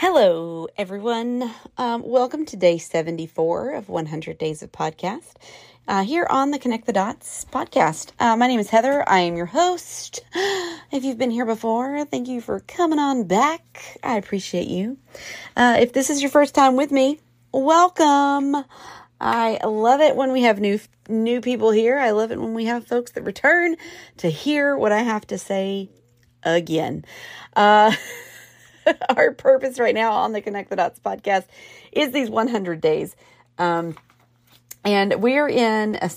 Hello, everyone. Um, welcome to day 74 of 100 Days of Podcast uh, here on the Connect the Dots podcast. Uh, my name is Heather. I am your host. If you've been here before, thank you for coming on back. I appreciate you. Uh, if this is your first time with me, welcome. I love it when we have new new people here. I love it when we have folks that return to hear what I have to say again. Our purpose right now on the Connect the Dots podcast is these 100 days. Um, and we're in a,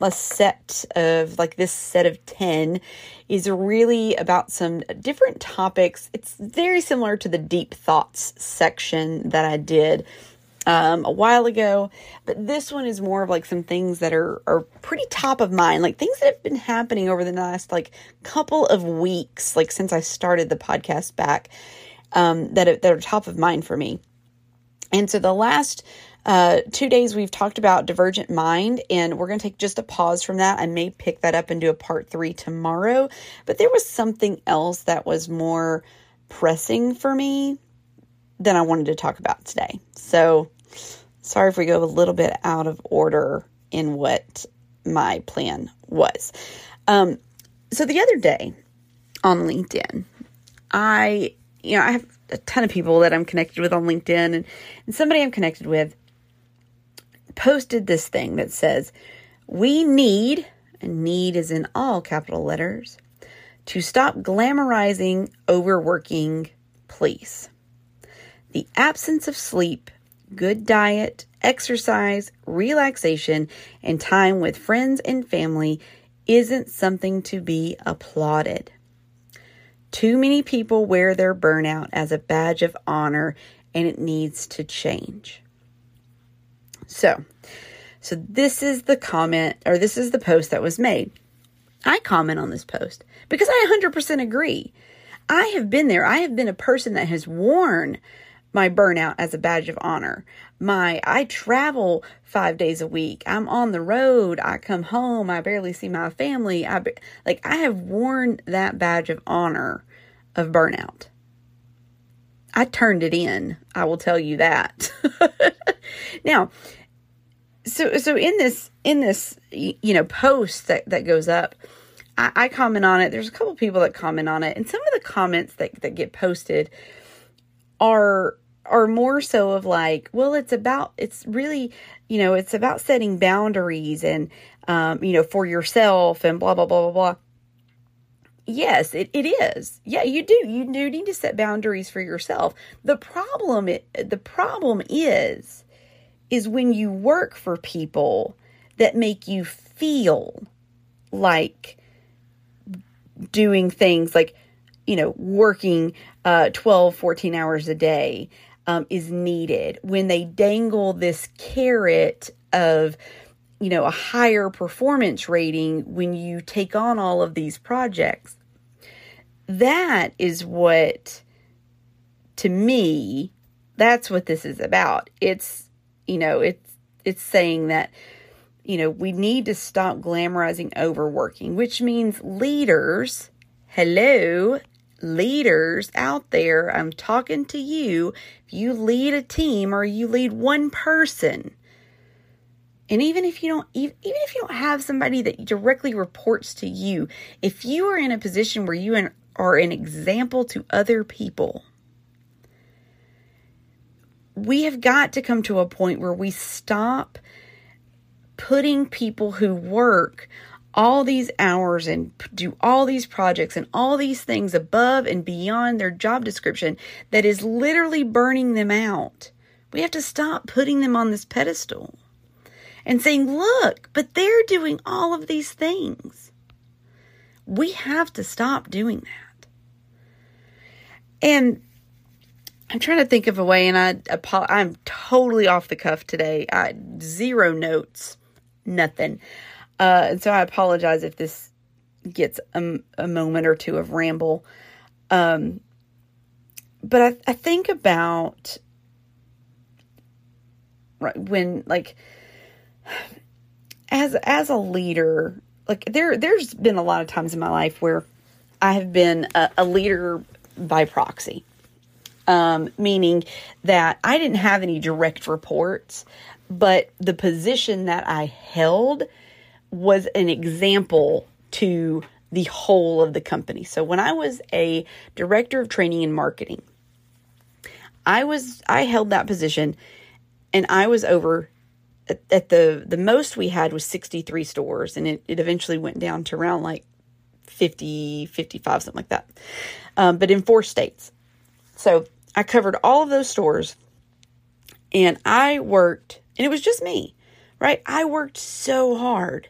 a set of like this set of 10 is really about some different topics. It's very similar to the deep thoughts section that I did um, a while ago, but this one is more of like some things that are are pretty top of mind, like things that have been happening over the last like couple of weeks, like since I started the podcast back, um, that are, that are top of mind for me. And so the last uh, two days we've talked about divergent mind, and we're going to take just a pause from that. I may pick that up and do a part three tomorrow, but there was something else that was more pressing for me than I wanted to talk about today. So sorry if we go a little bit out of order in what my plan was. Um, so the other day on LinkedIn, I, you know, I have a ton of people that I'm connected with on LinkedIn, and, and somebody I'm connected with posted this thing that says, We need, and need is in all capital letters, to stop glamorizing overworking, please. The absence of sleep, good diet, exercise, relaxation, and time with friends and family isn't something to be applauded. Too many people wear their burnout as a badge of honor and it needs to change. So, so this is the comment or this is the post that was made. I comment on this post because I 100% agree. I have been there. I have been a person that has worn my burnout as a badge of honor. My I travel 5 days a week. I'm on the road. I come home. I barely see my family. I like I have worn that badge of honor of burnout. I turned it in. I will tell you that. now, so so in this in this you know post that that goes up, I, I comment on it. There's a couple people that comment on it, and some of the comments that that get posted are are more so of like, well, it's about it's really you know it's about setting boundaries and um, you know for yourself and blah blah blah blah blah. Yes, it, it is. Yeah, you do. You do need to set boundaries for yourself. The problem the problem is is when you work for people that make you feel like doing things like you know working uh 12 14 hours a day um, is needed. When they dangle this carrot of you know a higher performance rating when you take on all of these projects that is what to me that's what this is about. It's you know, it's it's saying that you know, we need to stop glamorizing overworking, which means leaders, hello, leaders out there, I'm talking to you. If you lead a team or you lead one person, and even if you don't even if you don't have somebody that directly reports to you, if you are in a position where you are an example to other people, we have got to come to a point where we stop putting people who work all these hours and do all these projects and all these things above and beyond their job description that is literally burning them out. We have to stop putting them on this pedestal and saying, look, but they're doing all of these things. We have to stop doing that. And I'm trying to think of a way, and I I'm totally off the cuff today. I zero notes, nothing. Uh, and so I apologize if this gets a, a moment or two of ramble. Um, but I, I think about right when like as as a leader, like there there's been a lot of times in my life where I have been a, a leader by proxy um, meaning that I didn't have any direct reports, but the position that I held was an example to the whole of the company. So when I was a director of training and marketing, I was I held that position and I was over at, at the the most we had was 63 stores and it, it eventually went down to around like 50 55 something like that. Um, but in four states. So i covered all of those stores and i worked and it was just me right? I worked so hard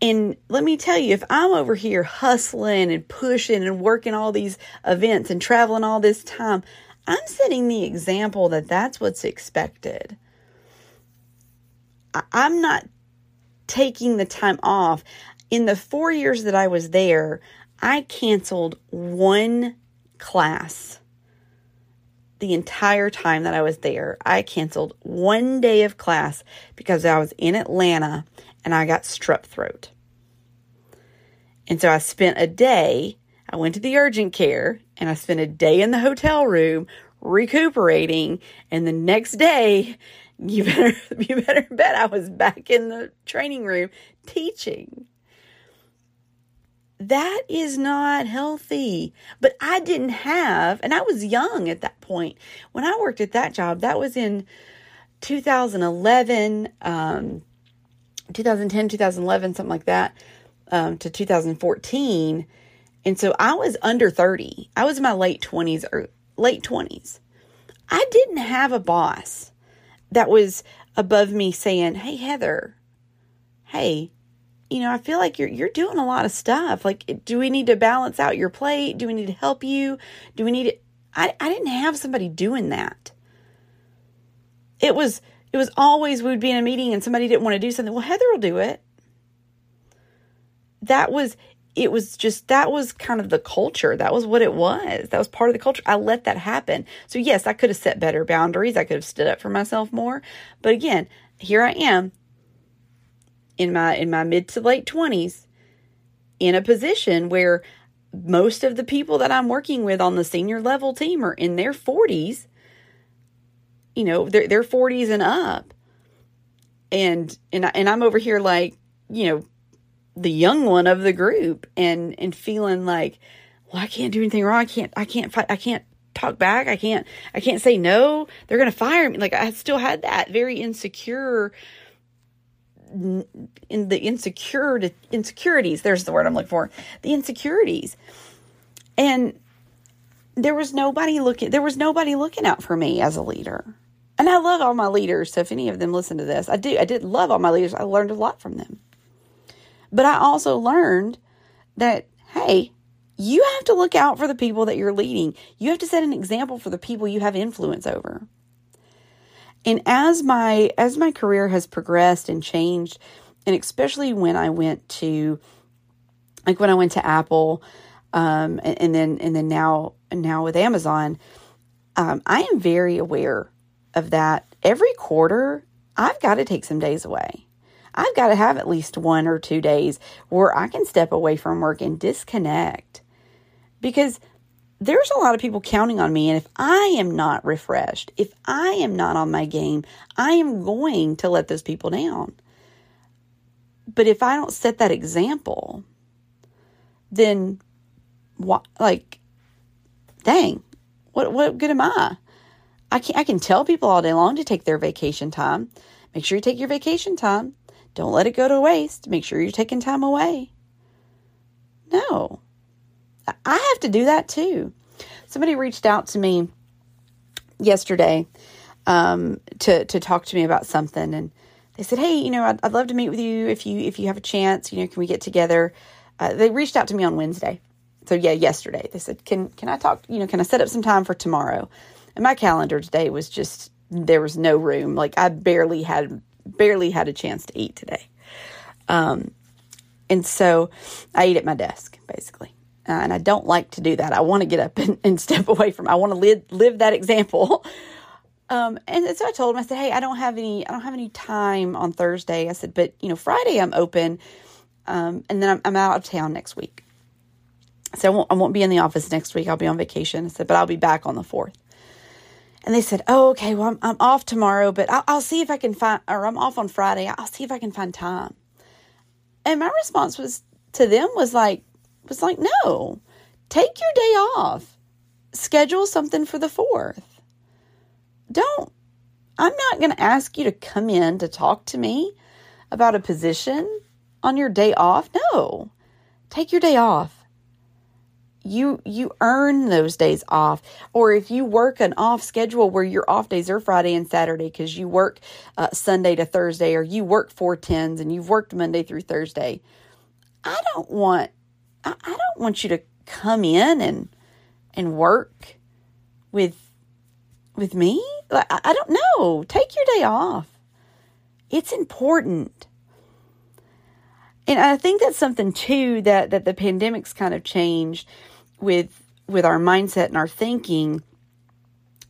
and let me tell you, if I'm over here hustling and pushing and working all these events and traveling all this time, I'm setting the example that that's what's expected. I'm not taking the time off. In the four years that I was there, I canceled one class. The entire time that I was there, I canceled one day of class because I was in Atlanta and I got strep throat. And so I spent a day, I went to the urgent care and I spent a day in the hotel room recuperating. And the next day, you better, you better bet I was back in the training room teaching. That is not healthy. But I didn't have, and I was young at that point. When I worked at that job, that was in 2011, um, 2010, 2011, something like that, um, to 2014. And so I was under 30. I was in my late 20s or late 20s. I didn't have a boss that was above me saying, "Hey Heather, hey, you know, I feel like you're you're doing a lot of stuff. Like do we need to balance out your plate? Do we need to help you? Do we need to I I didn't have somebody doing that. It was it was always we would be in a meeting and somebody didn't want to do something. Well, Heather will do it. That was it was just that was kind of the culture. That was what it was. That was part of the culture. I let that happen. So yes, I could have set better boundaries. I could have stood up for myself more. But again, here I am in my in my mid to late 20s in a position where most of the people that I'm working with on the senior level team are in their 40s. You know, they're, they're 40s and up. And and and I'm over here like, you know, the young one of the group and and feeling like well i can't do anything wrong. I can't i can't fight i can't talk back. I can't i can't say no. They're gonna fire me. Like i still had that very insecure in the insecure insecurities. There's the word i'm looking for. The insecurities. And there was nobody looking there was nobody looking out for me as a leader and i love all my leaders so if any of them listen to this i do i did love all my leaders i learned a lot from them but I also learned that, hey, you have to look out for the people that you're leading. You have to set an example for the people you have influence over. And as my as my career has progressed and changed, and especially when I went to like when I went to Apple, um, and, and then and then now now with Amazon, um, I am very aware of that. Every quarter, I've got to take some days away. I've got to have at least one or two days where I can step away from work and disconnect because there's a lot of people counting on me. And if I am not refreshed, if I am not on my game, I am going to let those people down. But if I don't set that example, then what, like, dang, what, what good am I? I can, I can tell people all day long to take their vacation time. Make sure you take your vacation time. Don't let it go to waste. Make sure you're taking time away. No. I have to do that too. Somebody reached out to me yesterday um, to to talk to me about something, and they said, "Hey, you know, I'd, I'd, love to meet with you if you if you have a chance. You know, can we get together?" Uh, they reached out to me on Wednesday, so yeah, yesterday. They said, "Can can I talk? You know, can I set up some time for tomorrow?" And my calendar today was just there was no room. Like I barely had barely had a chance to eat today. Um, and so I eat at my desk, basically. Uh, and I don't like to do that. I want to get up and, and step away from. I want to live live that example. Um, and so I told him, I said, "Hey, I don't have any, I don't have any time on Thursday." I said, "But you know, Friday I'm open, um, and then I'm, I'm, out of town next week, so I won't, I won't be in the office next week. I'll be on vacation." I said, "But I'll be back on the fourth. And they said, "Oh, okay. Well, I'm, I'm off tomorrow, but I'll, I'll see if I can find, or I'm off on Friday. I'll see if I can find time." And my response was to them was like, was like, "No, take your day off. Schedule something for the fourth. Don't. I'm not going to ask you to come in to talk to me about a position on your day off. No, take your day off you you earn those days off. Or if you work an off schedule where your off days are friday and saturday because you work uh, sunday to thursday or you work four tens and you've worked monday through thursday i don't want I, I don't want you to come in and and work with with me. I, I don't know. Take your day off. It's important. And I think that's something too that that the pandemic's kind of changed with with our mindset and our thinking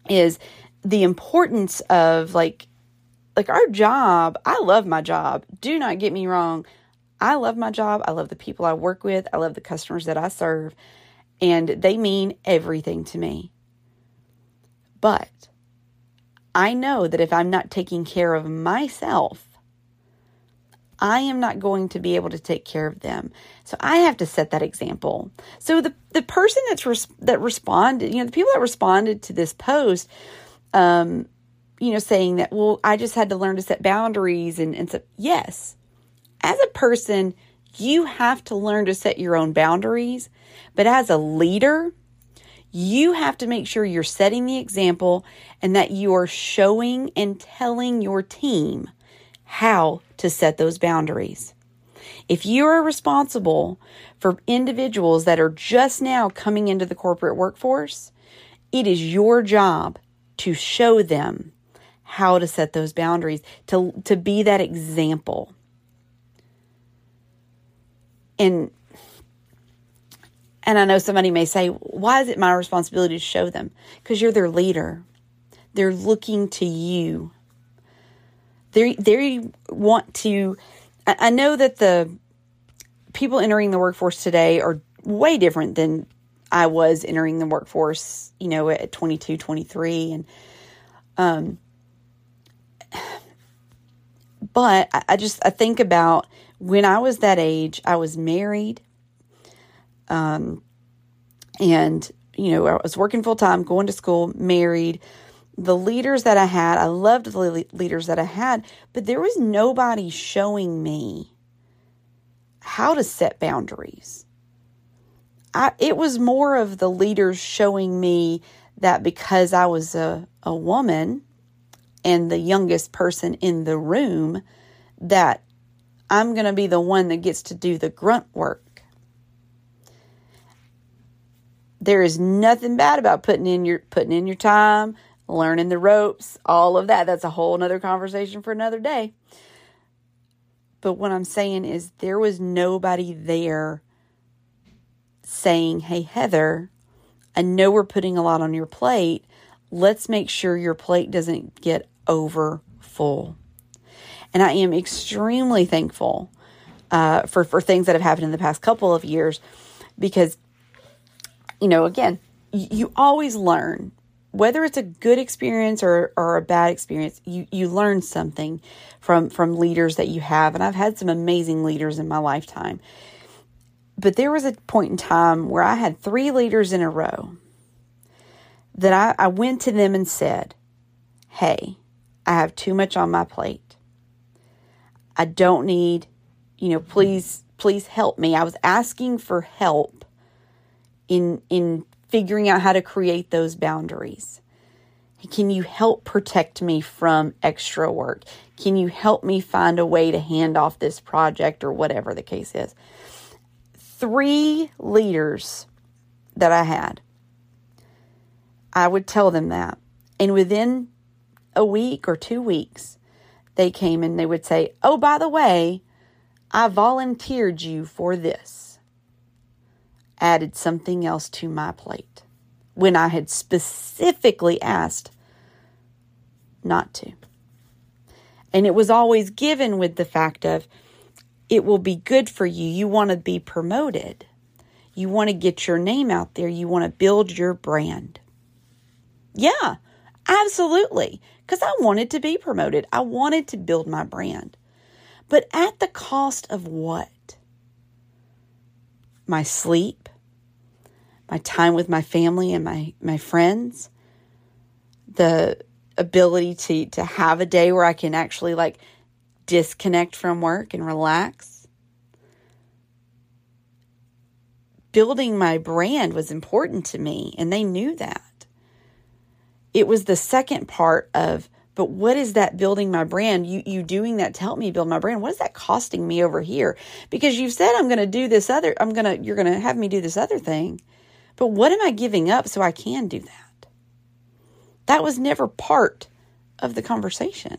is the importance of like like our job. I love my job. Do not get me wrong. I love my job. I love the people I work with. I love the customers that I serve. And they mean everything to me. But I know that if I'm not taking care of myself, I am not going to be able to take care of them. So I have to set that example. So the the person that's res- that responded, you know, the people that responded to this post, um, you know, saying that, well, I just had to learn to set boundaries and and so yes, as a person, you have to learn to set your own boundaries, but as a leader, you have to make sure you're setting the example and that you are showing and telling your team how to set those boundaries. If you are responsible for individuals that are just now coming into the corporate workforce, it is your job to show them how to set those boundaries, to, to be that example. And and I know somebody may say, why is it my responsibility to show them? Because you're their leader. They're looking to you they they want to. I know that the people entering the workforce today are way different than I was entering the workforce, you know, at 22, 23 and um but I, I just I think about when I was that age, I was married um and you know, I was working full time, going to school, married, the leaders that I had, I loved the leaders that I had, but there was nobody showing me how to set boundaries. I, it was more of the leaders showing me that because I was a, a woman and the youngest person in the room, that I'm going to be the one that gets to do the grunt work. There is nothing bad about putting in your putting in your time, learning the ropes, all of that. That's a whole nother conversation for another day. But what I'm saying is, there was nobody there saying, Hey, Heather, I know we're putting a lot on your plate. Let's make sure your plate doesn't get over full. And I am extremely thankful uh, for, for things that have happened in the past couple of years because, you know, again, you always learn whether it's a good experience or, or a bad experience, you, you learn something from, from leaders that you have. And I've had some amazing leaders in my lifetime. But there was a point in time where I had three leaders in a row that I, I went to them and said, Hey, I have too much on my plate. I don't need, you know, please, please help me. I was asking for help in in figuring out how to create those boundaries. Can you help protect me from extra work? Can you help me find a way to hand off this project or whatever the case is? Three leaders that I had, I would tell them that. And within a week or two weeks, they came and they would say, Oh, by the way, I volunteered you for this added something else to my plate when I had specifically asked not to. And it was always given with the fact of it will be good for you. You want to be promoted. You want to get your name out there. You want to build your brand. Yeah, Absolutely. Because I wanted to be promoted, I wanted to build my brand. But at the cost of what? My sleep, my time with my family and my, my friends, the ability to, to have a day where I can actually like disconnect from work and relax. Building my brand was important to me, and they knew that. It was the second part of but what is that building my brand? You you doing that to help me build my brand. What is that costing me over here? Because you've said I'm going to do this other I'm going to you're going to have me do this other thing. But what am I giving up so I can do that? That was never part of the conversation.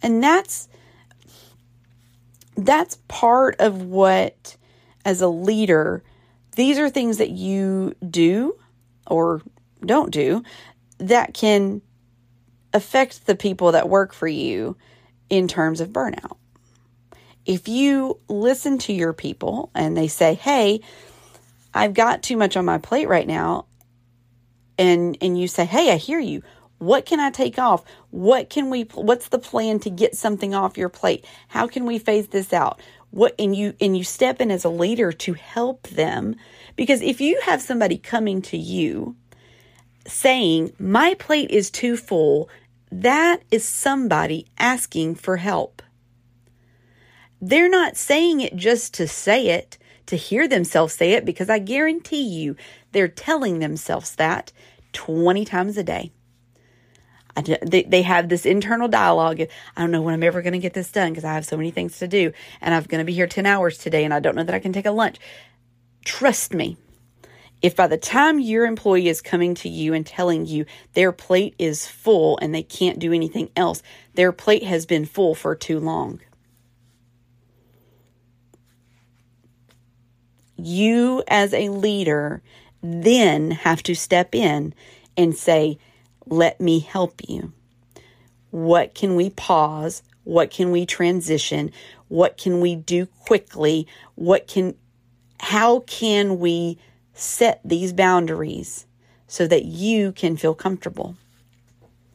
And that's that's part of what as a leader these are things that you do or don't do that can affect the people that work for you in terms of burnout. If you listen to your people and they say, "Hey, I've got too much on my plate right now," and and you say, "Hey, I hear you. What can I take off? What can we what's the plan to get something off your plate? How can we phase this out?" What and you and you step in as a leader to help them because if you have somebody coming to you saying, My plate is too full, that is somebody asking for help. They're not saying it just to say it, to hear themselves say it, because I guarantee you they're telling themselves that 20 times a day. I, they, they have this internal dialogue. I don't know when I'm ever going to get this done because I have so many things to do and I'm going to be here 10 hours today and I don't know that I can take a lunch. Trust me, if by the time your employee is coming to you and telling you their plate is full and they can't do anything else, their plate has been full for too long. You, as a leader, then have to step in and say, Let me help you. What can we pause? What can we transition? What can we do quickly? What can, how can we set these boundaries so that you can feel comfortable.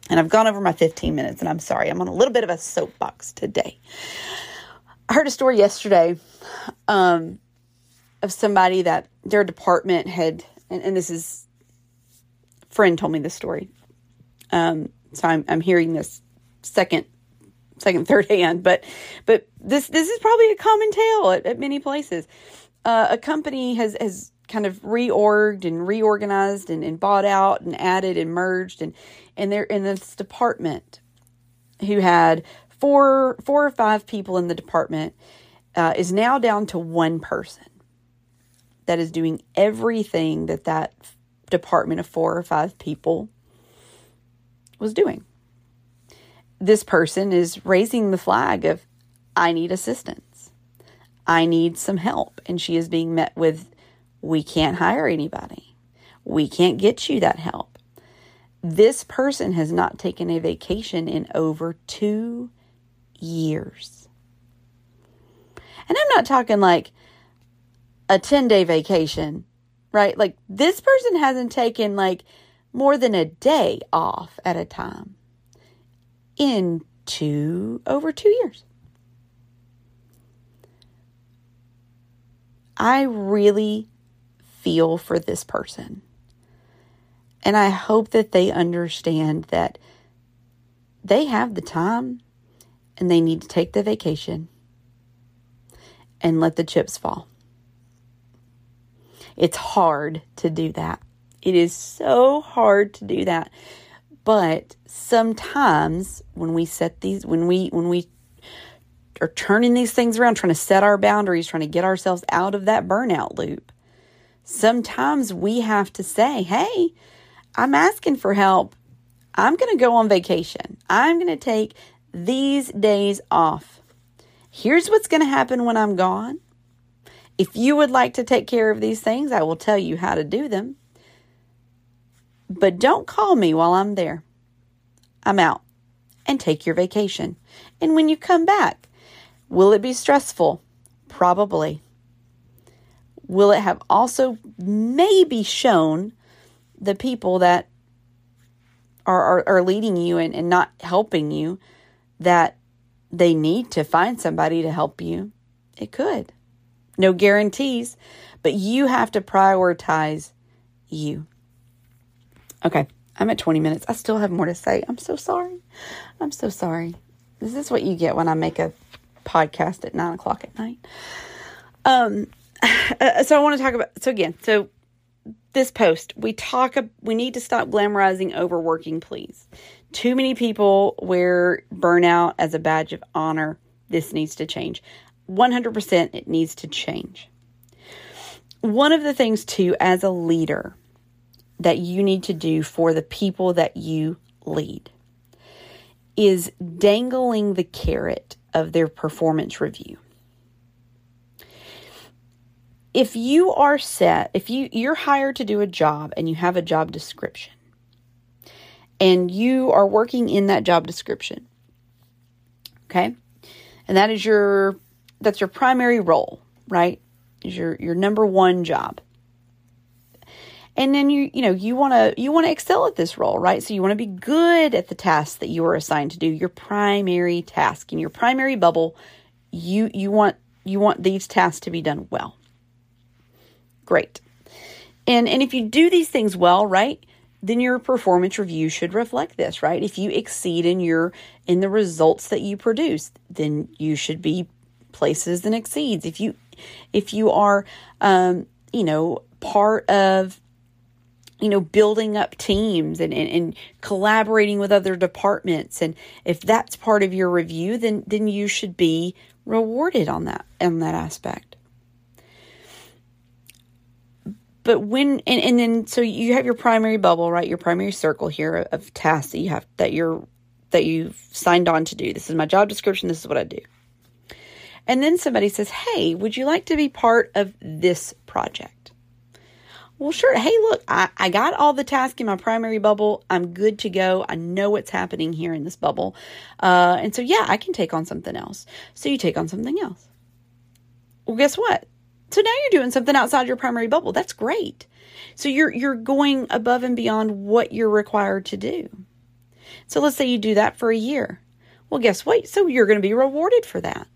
And I've gone over my 15 minutes, and I'm sorry, I'm on a little bit of a soapbox today. I heard a story yesterday um, of somebody that their department had, and, and this is, friend told me this story. Um, so I'm, I'm hearing this second second third hand but but this this is probably a common tale at, at many places uh, a company has has kind of reorged and reorganized and, and bought out and added and merged and and they're in this department who had four four or five people in the department uh, is now down to one person that is doing everything that that department of four or five people was doing. This person is raising the flag of I need assistance. I need some help and she is being met with we can't hire anybody. We can't get you that help. This person has not taken a vacation in over two years. And I'm not talking like a 10 day vacation, right? Like this person hasn't taken like more than a day off at a time in two, over two years. I really feel for this person. And I hope that they understand that they have the time and they need to take the vacation and let the chips fall. It's hard to do that. It is so hard to do that. But sometimes when we set these when we when we are turning these things around, trying to set our boundaries, trying to get ourselves out of that burnout loop, sometimes we have to say, hey, I'm asking for help. I'm going to go on vacation. I'm going to take these days off. Here's what's going to happen when I'm gone. If you would like to take care of these things, I will tell you how to do them. But don't call me while I'm there. I'm out and take your vacation. And when you come back, will it be stressful? Probably will it have also maybe shown the people that are, are, are leading you and, and not helping you that they need to find somebody to help you, it could. No guarantees, but you have to prioritize you. Okay, I'm at 20 minutes. I still have more to say. I'm so sorry. I'm so sorry. This is what you get when I make a podcast at nine o'clock at night. Um, Uh, uh, so I want to talk about. So again, so this post we talk. We need to stop glamorizing overworking, please. Too many people wear burnout as a badge of honor. This needs to change. 100% it needs to change. One of the things, too, as a leader, that you need to do for the people that you lead is dangling the carrot of their performance review. If you are set, if you you're hired to do a job and you have a job description and you are working in that job description. Okay? And that is your that's your primary role, right? Is your your number one job. And then you you know, you want to you want to excel at this role, right? So you want to be good at the task that you are assigned to do, your primary task. In your primary bubble, you you want you want these tasks to be done well. Great. And and if you do these things well, right? then your performance review should reflect this, right? If you exceed in your in the results that you produce, then you should be places and exceeds. If you if you are um, you know, part of you know, building up teams and, and, and collaborating with other departments. And if that's part of your review, then then you should be rewarded on that on that aspect but when and, and then so you have your primary bubble right? Your primary circle here of tasks that you have that you're that you've signed on to do. This is my job description. This is what i do. And then somebody says hey would you like to be part of this project? Well sure. Hey look i, I got all the tasks in my primary bubble. I'm good to go. I know what's happening here in this bubble. Uh, and so yeah i can take on something else. So you take on something else. Well guess what so now you're doing something outside your primary bubble. That's great. So you're you're going above and beyond what you're required to do. So let's say you do that for a year. Well, guess what? So you're going to be rewarded for that.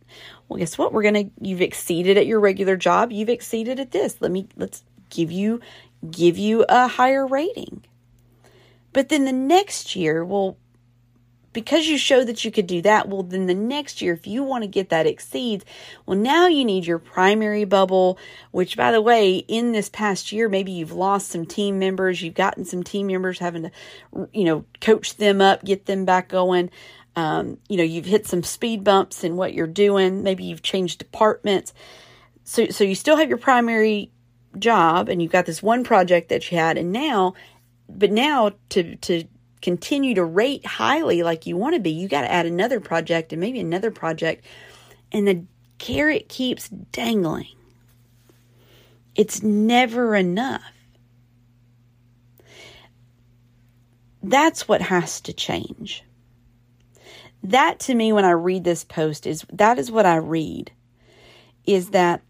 Well, guess what? We're going to you've exceeded at your regular job. You've exceeded at this. Let me let's give you give you a higher rating. But then the next year, well, because you showed that you could do that, well, then the next year, if you want to get that exceeds, well, now you need your primary bubble, which by the way, in this past year, maybe you've lost some team members, you've gotten some team members having to, you know, coach them up, get them back going. Um, you know, you've hit some speed bumps in what you're doing. Maybe you've changed departments. So, so you still have your primary job and you've got this one project that you had and now but now to to continue to rate highly like you want to be, you got to add another project and maybe another project. And the carrot keeps dangling. It's never enough. That's what has to change. That to me, when I read this post, is that is what I read is that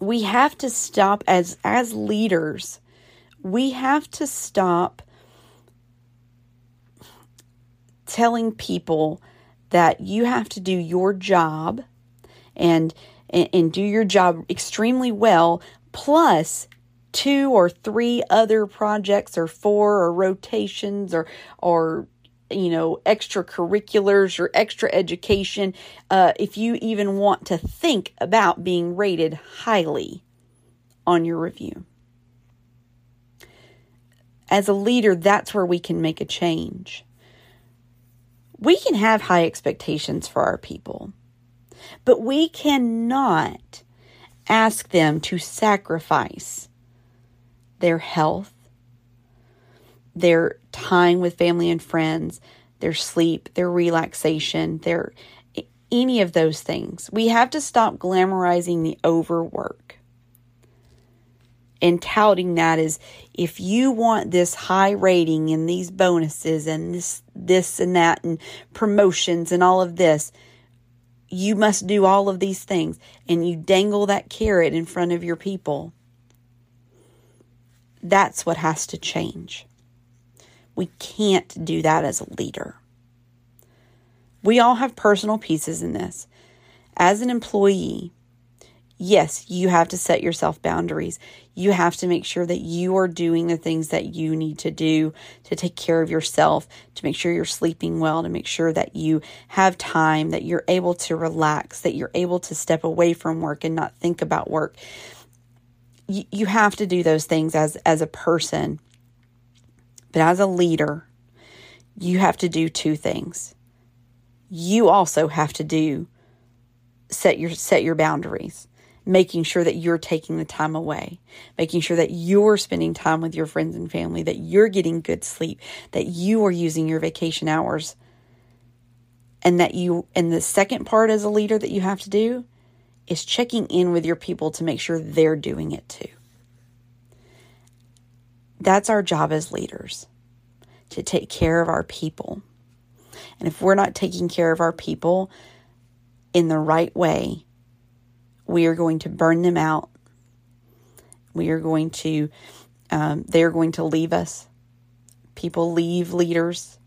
we have to stop as as leaders we have to stop telling people that you have to do your job and, and, and do your job extremely well, plus two or three other projects or four or rotations or or you know extracurriculars or extra education uh, if you even want to think about being rated highly on your review. As a leader that's where we can make a change we can have high expectations for our people, but we cannot ask them to sacrifice their health, their time with family and friends, their sleep, their relaxation, their any of those things. We have to stop glamorizing the overwork and touting that is if you want this high rating and these bonuses and this this and that and promotions and all of this you must do all of these things and you dangle that carrot in front of your people that's what has to change We can't do that as a leader. We all have personal pieces in this. As an employee, yes, you have to set yourself boundaries. You have to make sure that you are doing the things that you need to do to take care of yourself, to make sure you're sleeping well, to make sure that you have time, that you're able to relax, that you're able to step away from work and not think about work. You, have to do those things as, as a person. But as a leader, you have to do two things. You also have to do set your set your boundaries making sure that you're taking the time away, making sure that you're spending time with your friends and family, that you're getting good sleep, that you are using your vacation hours. And that you, and the second part as a leader that you have to do is checking in with your people to make sure they're doing it too. That's our job as leaders to take care of our people. And if we're not taking care of our people in the right way, we are going to burn them out. We are going to, um, they're going to leave us. People leave leaders.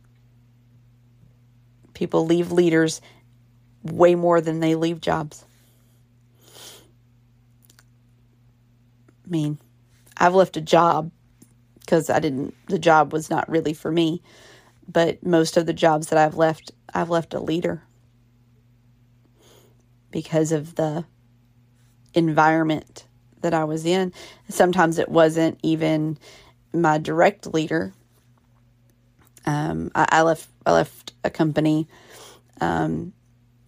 People leave leaders way more than they leave jobs. I mean, I've left a job because I didn't, the job was not really for me. But most of the jobs that I've left, I've left a leader because of the environment that I was in. Sometimes it wasn't even my direct leader. Um, I, I, left I left a company. Um,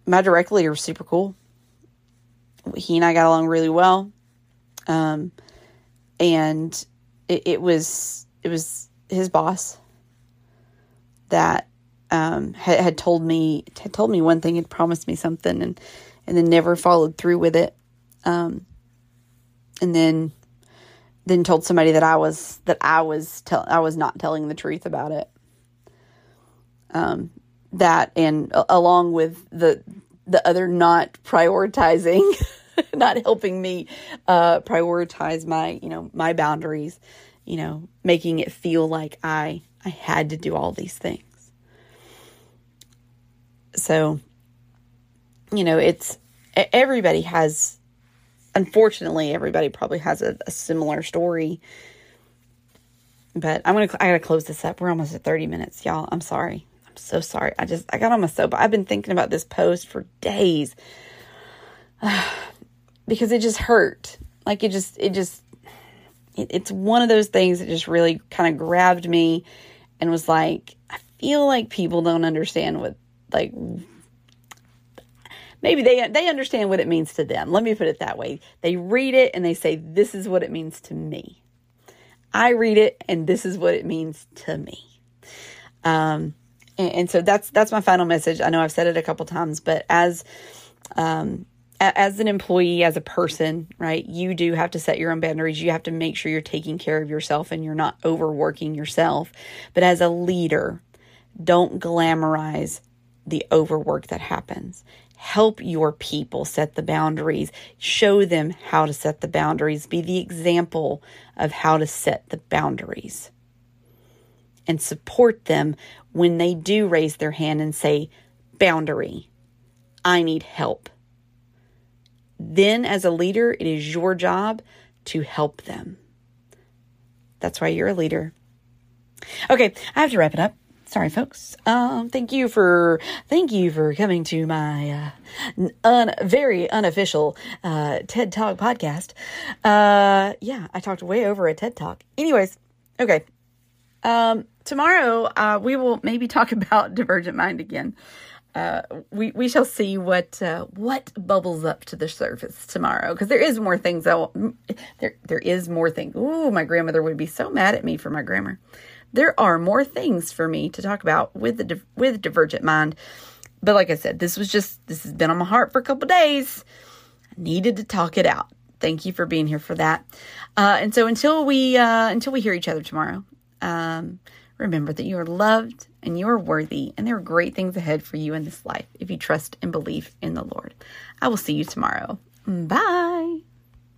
my direct leader was super cool. He and I got along really well. Um, and it, it, was it was his boss that um, had, had told me had told me one thing, had promised me something, and and then never followed through with it. Um, and then then told somebody that I was that I was tell I was not telling the truth about it. Um, that and uh, along with the the other not prioritizing, not helping me uh, prioritize my you know my boundaries, you know, making it feel like I I had to do all these things. So, you know, it's everybody has unfortunately, everybody probably has a, a similar story. But I'm gonna I gotta close this up. We're almost at 30 minutes, y'all. I'm sorry. I'm so sorry. I just I got on my soap. I've been thinking about this post for days because it just hurt. Like it just it just it, it's one of those things that just really kind of grabbed me and was like I feel like people don't understand what like maybe they they understand what it means to them. Let me put it that way. They read it and they say this is what it means to me. I read it and this is what it means to me. Um, and, and so that's that's my final message. I know I've said it a couple times, but as um, as an employee, as a person, right, you do have to set your own boundaries. You have to make sure you're taking care of yourself and you're not overworking yourself. But as a leader, don't glamorize the overwork that happens help your people set the boundaries, show them how to set the boundaries, be the example of how to set the boundaries, and support them when they do raise their hand and say, Boundary, I need help. Then, as a leader, it is your job to help them. That's why you're a leader. Okay, I have to wrap it up sorry folks. Um thank you for thank you for coming to my uh un, very unofficial uh ted talk podcast. Uh yeah i talked way over a ted talk. Anyways okay. Um tomorrow uh we will maybe talk about divergent mind again. Uh, we we shall see what uh, what bubbles up to the surface tomorrow because there is more things will, there there is more things. Ooh, my grandmother would be so mad at me for my grammar there are more things for me to talk about with the with Divergent Mind. But like I said, this was just this has been on my heart for a couple days. I needed to talk it out. Thank you for being here for that. Uh, and so until we uh, until we hear each other tomorrow, um, remember that you are loved and you are worthy, and there are great things ahead for you in this life if you trust and believe in the Lord. I will see you tomorrow. Bye.